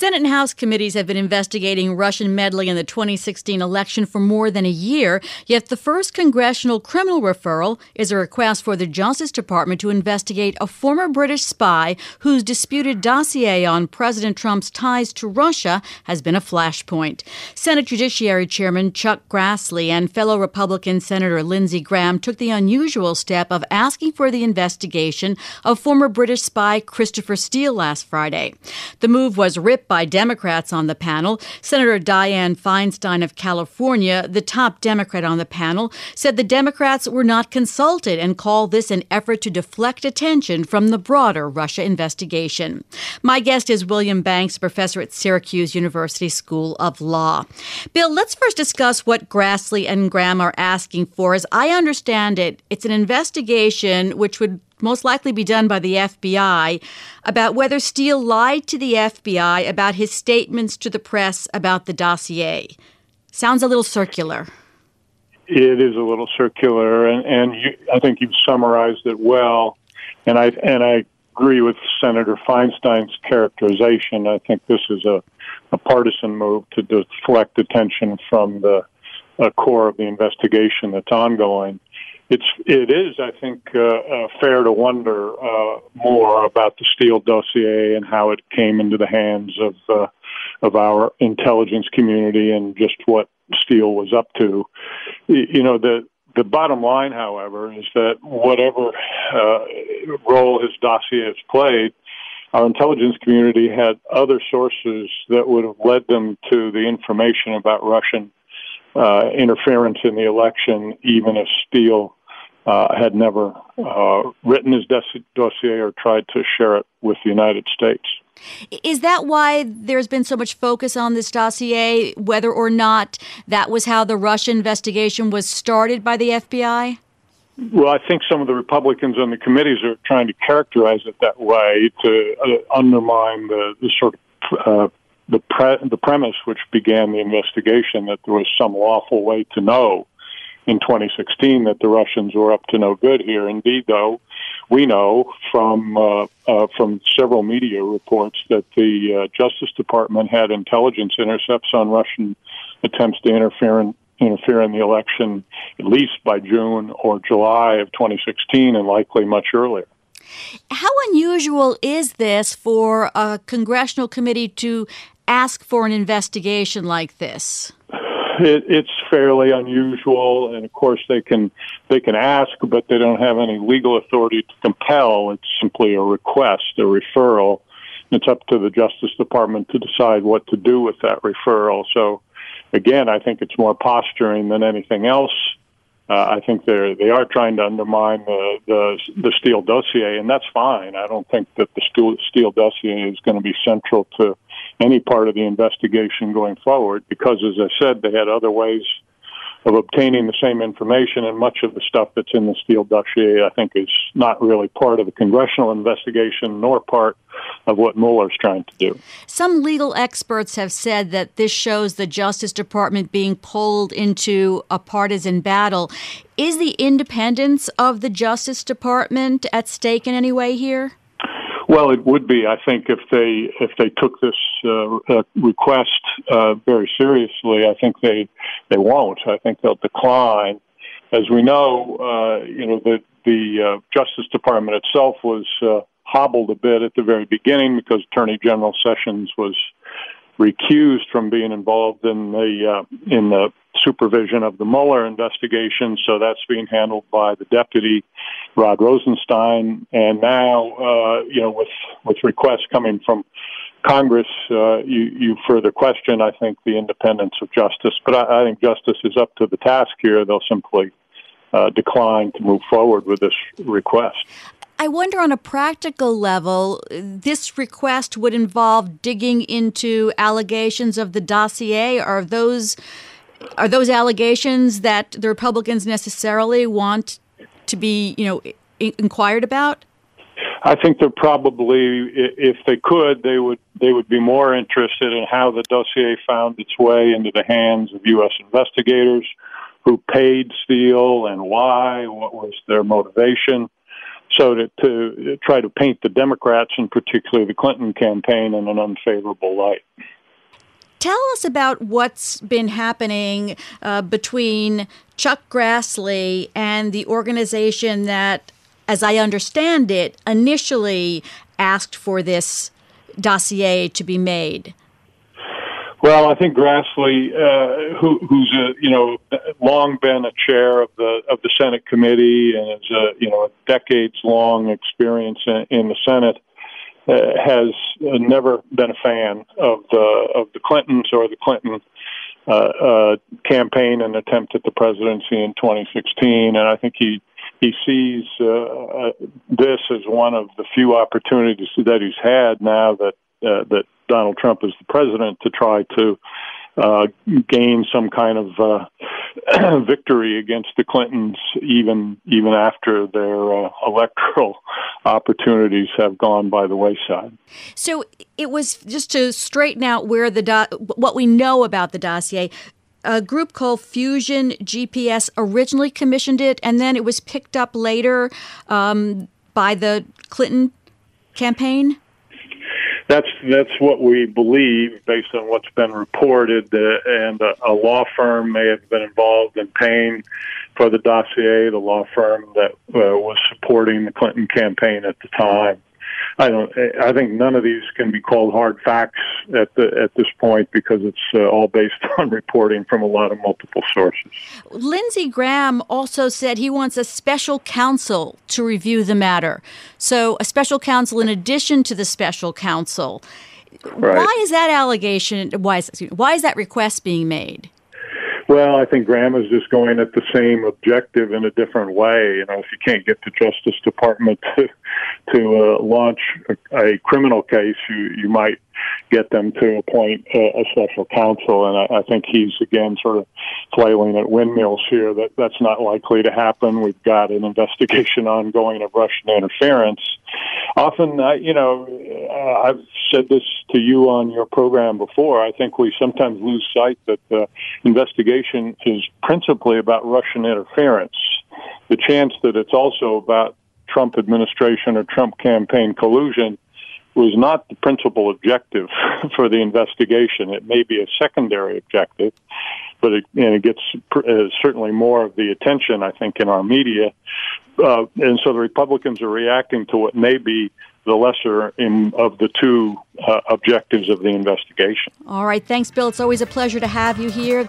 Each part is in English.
Senate and House committees have been investigating Russian meddling in the 2016 election for more than a year, yet the first congressional criminal referral is a request for the Justice Department to investigate a former British spy whose disputed dossier on President Trump's ties to Russia has been a flashpoint. Senate Judiciary Chairman Chuck Grassley and fellow Republican Senator Lindsey Graham took the unusual step of asking for the investigation of former British spy Christopher Steele last Friday. The move was ripped by Democrats on the panel. Senator Dianne Feinstein of California, the top Democrat on the panel, said the Democrats were not consulted and called this an effort to deflect attention from the broader Russia investigation. My guest is William Banks, professor at Syracuse University School of Law. Bill, let's first discuss what Grassley and Graham are asking for. As I understand it, it's an investigation which would most likely be done by the FBI, about whether Steele lied to the FBI about his statements to the press about the dossier. Sounds a little circular. It is a little circular, and, and you, I think you've summarized it well. And I and I agree with Senator Feinstein's characterization. I think this is a, a partisan move to deflect attention from the uh, core of the investigation that's ongoing it's it is I think uh, uh, fair to wonder uh, more about the Steele dossier and how it came into the hands of uh, of our intelligence community and just what Steele was up to. You know the the bottom line, however, is that whatever uh, role his dossier has played, our intelligence community had other sources that would have led them to the information about Russian uh, interference in the election, even if Steele uh, had never uh, written his dossier or tried to share it with the United States. Is that why there's been so much focus on this dossier, whether or not that was how the Russia investigation was started by the FBI? Well, I think some of the Republicans on the committees are trying to characterize it that way to uh, undermine the, the sort of uh, the pre- the premise which began the investigation that there was some lawful way to know in 2016 that the Russians were up to no good here. Indeed, though, we know from uh, uh, from several media reports that the uh, Justice Department had intelligence intercepts on Russian attempts to interfere in interfere in the election at least by June or July of 2016, and likely much earlier. How unusual is this for a congressional committee to ask for an investigation like this? It, it's fairly unusual, and of course they can they can ask, but they don't have any legal authority to compel. It's simply a request, a referral. It's up to the Justice Department to decide what to do with that referral. So, again, I think it's more posturing than anything else. Uh, I think they're they are trying to undermine the, the the Steele dossier, and that's fine. I don't think that the Steele, dossier is going to be central to any part of the investigation going forward because, as I said, they had other ways of obtaining the same information, and much of the stuff that's in the Steele dossier, I think, is not really part of the congressional investigation nor part of what Mueller's trying to do. Some legal experts have said that this shows the Justice Department being pulled into a partisan battle. Is the independence of the Justice Department at stake in any way here? Well, it would be. I think if they if they took this uh, uh, request uh, very seriously, I think they they won't. I think they'll decline. As we know, uh, you know the the uh, Justice Department itself was uh, hobbled a bit at the very beginning because Attorney General Sessions was recused from being involved in the uh, in the supervision of the Mueller investigation, so that's being handled by the deputy Rod Rosenstein. And now, uh, you know, with with requests coming from Congress, uh, you, you further question, I think, the independence of justice. But I, I think justice is up to the task here. They'll simply uh, decline to move forward with this request. I wonder on a practical level, this request would involve digging into allegations of the dossier. Are those are those allegations that the Republicans necessarily want to be, you know, inquired about? I think they're probably, if they could, they would they would be more interested in how the dossier found its way into the hands of U.S. investigators, who paid Steele and why, what was their motivation so to, to try to paint the Democrats and particularly the Clinton campaign in an unfavorable light. Tell us about what's been happening uh, between Chuck Grassley and the organization that, as I understand it, initially asked for this dossier to be made. Well, I think Grassley, uh, who, who's a you know long been a chair of the of the Senate committee and has a you know decades long experience in, in the Senate, has never been a fan of the of the Clintons or the Clinton uh, uh, campaign and attempt at the presidency in 2016, and I think he he sees uh, uh, this as one of the few opportunities that he's had now that uh, that Donald Trump is the president to try to uh, gain some kind of uh, victory against the Clintons, even even after their uh, electoral opportunities have gone by the wayside. So it was just to straighten out where the do- what we know about the dossier. A group called Fusion GPS originally commissioned it, and then it was picked up later um, by the Clinton campaign that's that's what we believe based on what's been reported. Uh, and a, a law firm may have been involved in paying for the dossier. The law firm that uh, was supporting the Clinton campaign at the time. I don't. I think none of these can be called hard facts at the at this point because it's uh, all based on reporting from a lot of multiple sources. Lindsey Graham also said he wants a special counsel to review the matter. So a special counsel in addition to the special counsel. Right. Why is that allegation? Why is why is that request being made? Well, I think Graham is just going at the same objective in a different way. You know, if you can't get the Justice Department to to uh, launch a, a criminal case, you you might get them to appoint a, a special counsel. And I, I think he's again sort of flailing at windmills here. That that's not likely to happen. We've got an investigation ongoing of Russian interference. Often, uh, you know, uh, I've said this to you on your program before. I think we sometimes lose sight that the investigation is principally about Russian interference. The chance that it's also about Trump administration or Trump campaign collusion was not the principal objective for the investigation. It may be a secondary objective, but it, and it gets uh, certainly more of the attention, I think, in our media. Uh, and so the Republicans are reacting to what may be the lesser in, of the two uh, objectives of the investigation. All right. Thanks, Bill. It's always a pleasure to have you here.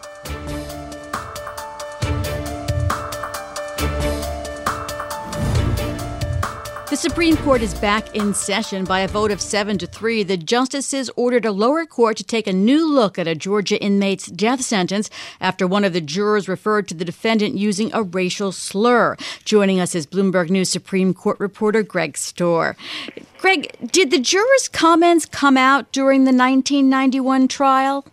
The Supreme Court is back in session by a vote of 7 to 3. The justices ordered a lower court to take a new look at a Georgia inmate's death sentence after one of the jurors referred to the defendant using a racial slur. Joining us is Bloomberg News Supreme Court reporter Greg Stohr. Greg, did the jurors' comments come out during the 1991 trial?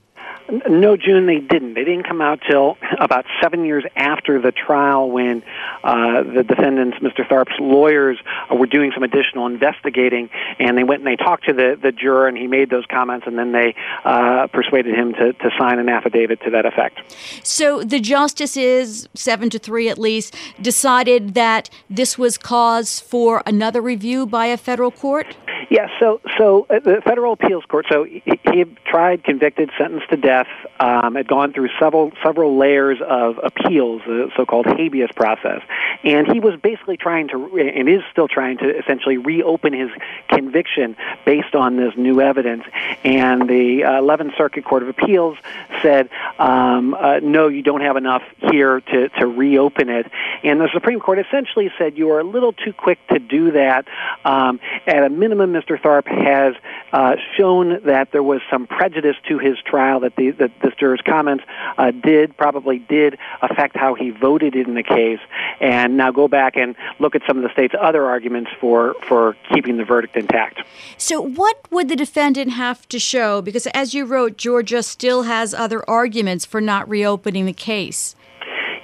No, June, they didn't. They didn't come out till about seven years after the trial when uh, the defendants, Mr. Tharpe's lawyers, uh, were doing some additional investigating, and they went and they talked to the, the juror, and he made those comments, and then they uh, persuaded him to, to sign an affidavit to that effect. So the justices, seven to three at least, decided that this was cause for another review by a federal court? Yes, yeah, so so uh, the federal appeals court. So he had tried, convicted, sentenced to death, um, had gone through several several layers of appeals, the so-called habeas process, and he was basically trying to, and is still trying to, essentially reopen his conviction based on this new evidence. And the uh, 11th Circuit Court of Appeals said, um, uh, no, you don't have enough here to to reopen it. And the Supreme Court essentially said you are a little too quick to do that. Um, at a minimum, Mr. Tharpe has uh, shown that there was some prejudice to his trial that the that this juror's comments uh, did probably did affect how he voted in the case, and now go back and look at some of the state's other arguments for for keeping the verdict intact. So, what would the defendant have to show? Because as you wrote, Georgia still has other arguments for not reopening the case.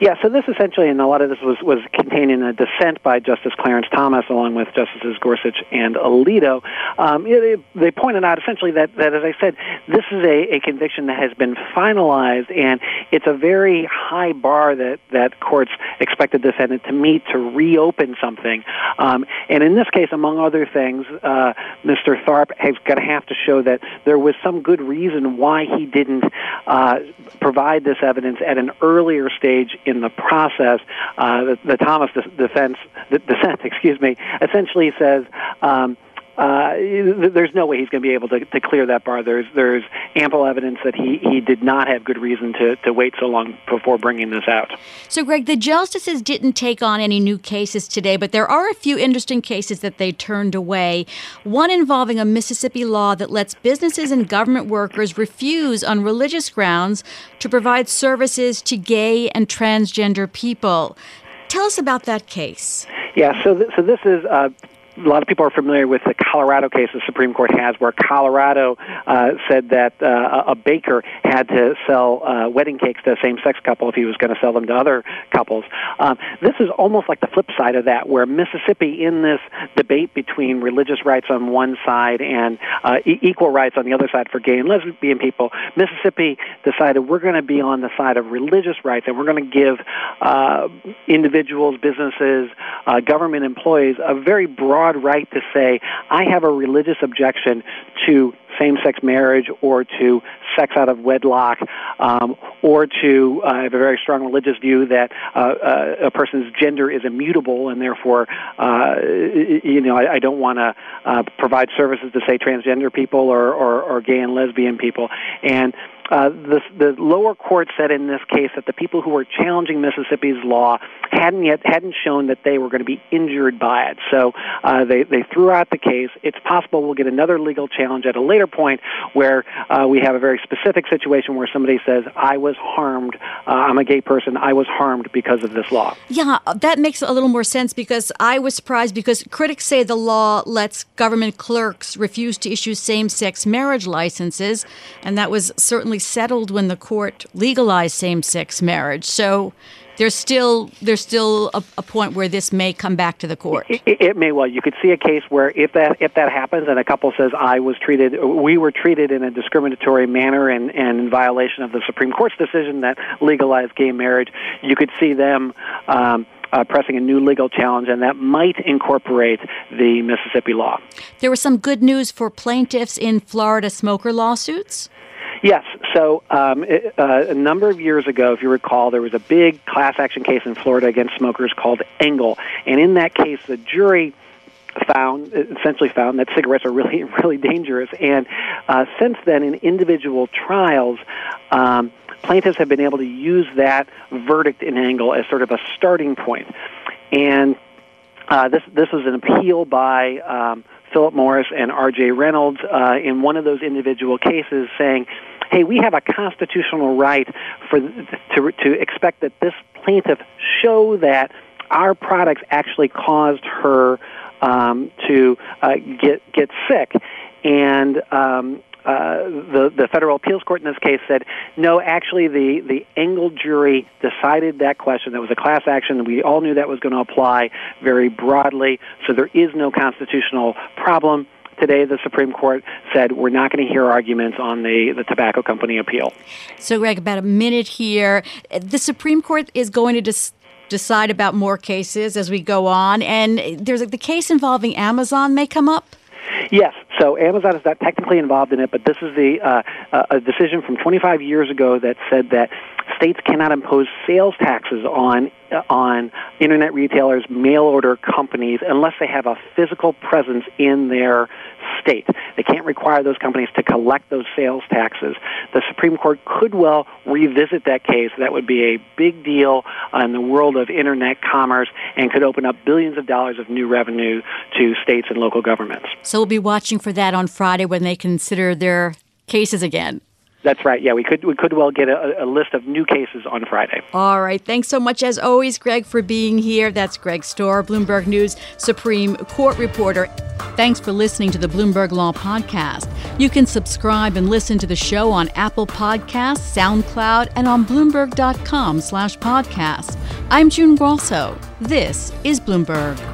Yeah, so this essentially, and a lot of this was, was contained in a dissent by Justice Clarence Thomas along with Justices Gorsuch and Alito. Um, it, they pointed out essentially that, that, as I said, this is a, a conviction that has been finalized, and it's a very high bar that, that courts expect the defendant to meet to reopen something. Um, and in this case, among other things, uh, Mr. Tharpe has got to have to show that there was some good reason why he didn't uh, provide this evidence at an earlier stage in the process. Uh, the, the, Thomas defense, the dissent, excuse me, essentially says. Um, uh, there's no way he's going to be able to, to clear that bar. There's there's ample evidence that he, he did not have good reason to, to wait so long before bringing this out. So, Greg, the justices didn't take on any new cases today, but there are a few interesting cases that they turned away. One involving a Mississippi law that lets businesses and government workers refuse on religious grounds to provide services to gay and transgender people. Tell us about that case. Yeah, so th- so this is uh, a lot of people are familiar with the Colorado case the Supreme Court has, where Colorado uh, said that uh, a baker had to sell uh, wedding cakes to a same-sex couple if he was going to sell them to other couples. Um, this is almost like the flip side of that, where Mississippi, in this debate between religious rights on one side and uh, equal rights on the other side for gay and lesbian people, Mississippi decided we're going to be on the side of religious rights, and we're going to give uh, individuals, businesses, uh, government employees a very broad broad right to say, I have a religious objection to same sex marriage or to sex out of wedlock um, or to uh, have a very strong religious view that uh, uh, a person's gender is immutable and therefore, uh, you know, I, I don't want to uh, provide services to, say, transgender people or, or, or gay and lesbian people. And uh, the, the lower court said in this case that the people who were challenging Mississippi's law hadn't yet hadn't shown that they were going to be injured by it. So uh, they they threw out the case. It's possible we'll get another legal challenge at a later point where uh, we have a very specific situation where somebody says, "I was harmed. Uh, I'm a gay person. I was harmed because of this law." Yeah, that makes a little more sense because I was surprised because critics say the law lets government clerks refuse to issue same-sex marriage licenses, and that was certainly settled when the court legalized same-sex marriage. So there's still there's still a, a, point where this may come back to the court. It, it, may well. You could see a case where if that if that happens and a couple says I was treated, we were treated in a discriminatory manner and, and in violation of the Supreme Court's decision that legalized gay marriage, you could see them. Um, uh, pressing a new legal challenge, and that might incorporate the Mississippi law. There was some good news for plaintiffs in Florida smoker lawsuits. Yes. So um, it, uh, a number of years ago, if you recall, there was a big class action case in Florida against smokers called Engle, and in that case, the jury found essentially found that cigarettes are really really dangerous and uh, since then in individual trials um, plaintiffs have been able to use that verdict in Engle as sort of a starting point. point and uh, this this was an appeal by um, Philip Morris and R.J. Reynolds uh, in one of those individual cases saying hey, we have a constitutional right for to to expect that this plaintiff show that our products actually caused her um, to uh, get get sick, and um, uh, the the federal appeals court in this case said no. Actually, the the Engle jury decided that question. That was a class action, we all knew that was going to apply very broadly. So there is no constitutional problem today the Supreme Court said we're not going to hear arguments on the, the tobacco company appeal. So, Greg, about a minute here. The Supreme Court is going to dis- decide about more cases as we go on, and there's the case involving Amazon may come up. Yes. So Amazon is not technically involved in it, but this is the uh, a decision from 25 years ago that said that states cannot impose sales taxes on uh, on internet retailers, mail order companies, unless they have a physical presence in their state. They can't require those companies to collect those sales taxes. The Supreme Court could well revisit that case. That would be a big deal in the world of internet commerce and could open up billions of dollars of new revenue to states and local governments. So be watching for that on Friday when they consider their cases again. That's right. Yeah, we could we could well get a, a, list of new cases on Friday. All right. Thanks so much, as always, Greg, for being here. That's Greg Stohr, Bloomberg News Supreme Court reporter. Thanks for listening to the Bloomberg Law Podcast. You can subscribe and listen to the show on Apple Podcasts, SoundCloud, and on Bloomberg.com/podcast. I'm June Grosso. This is Bloomberg.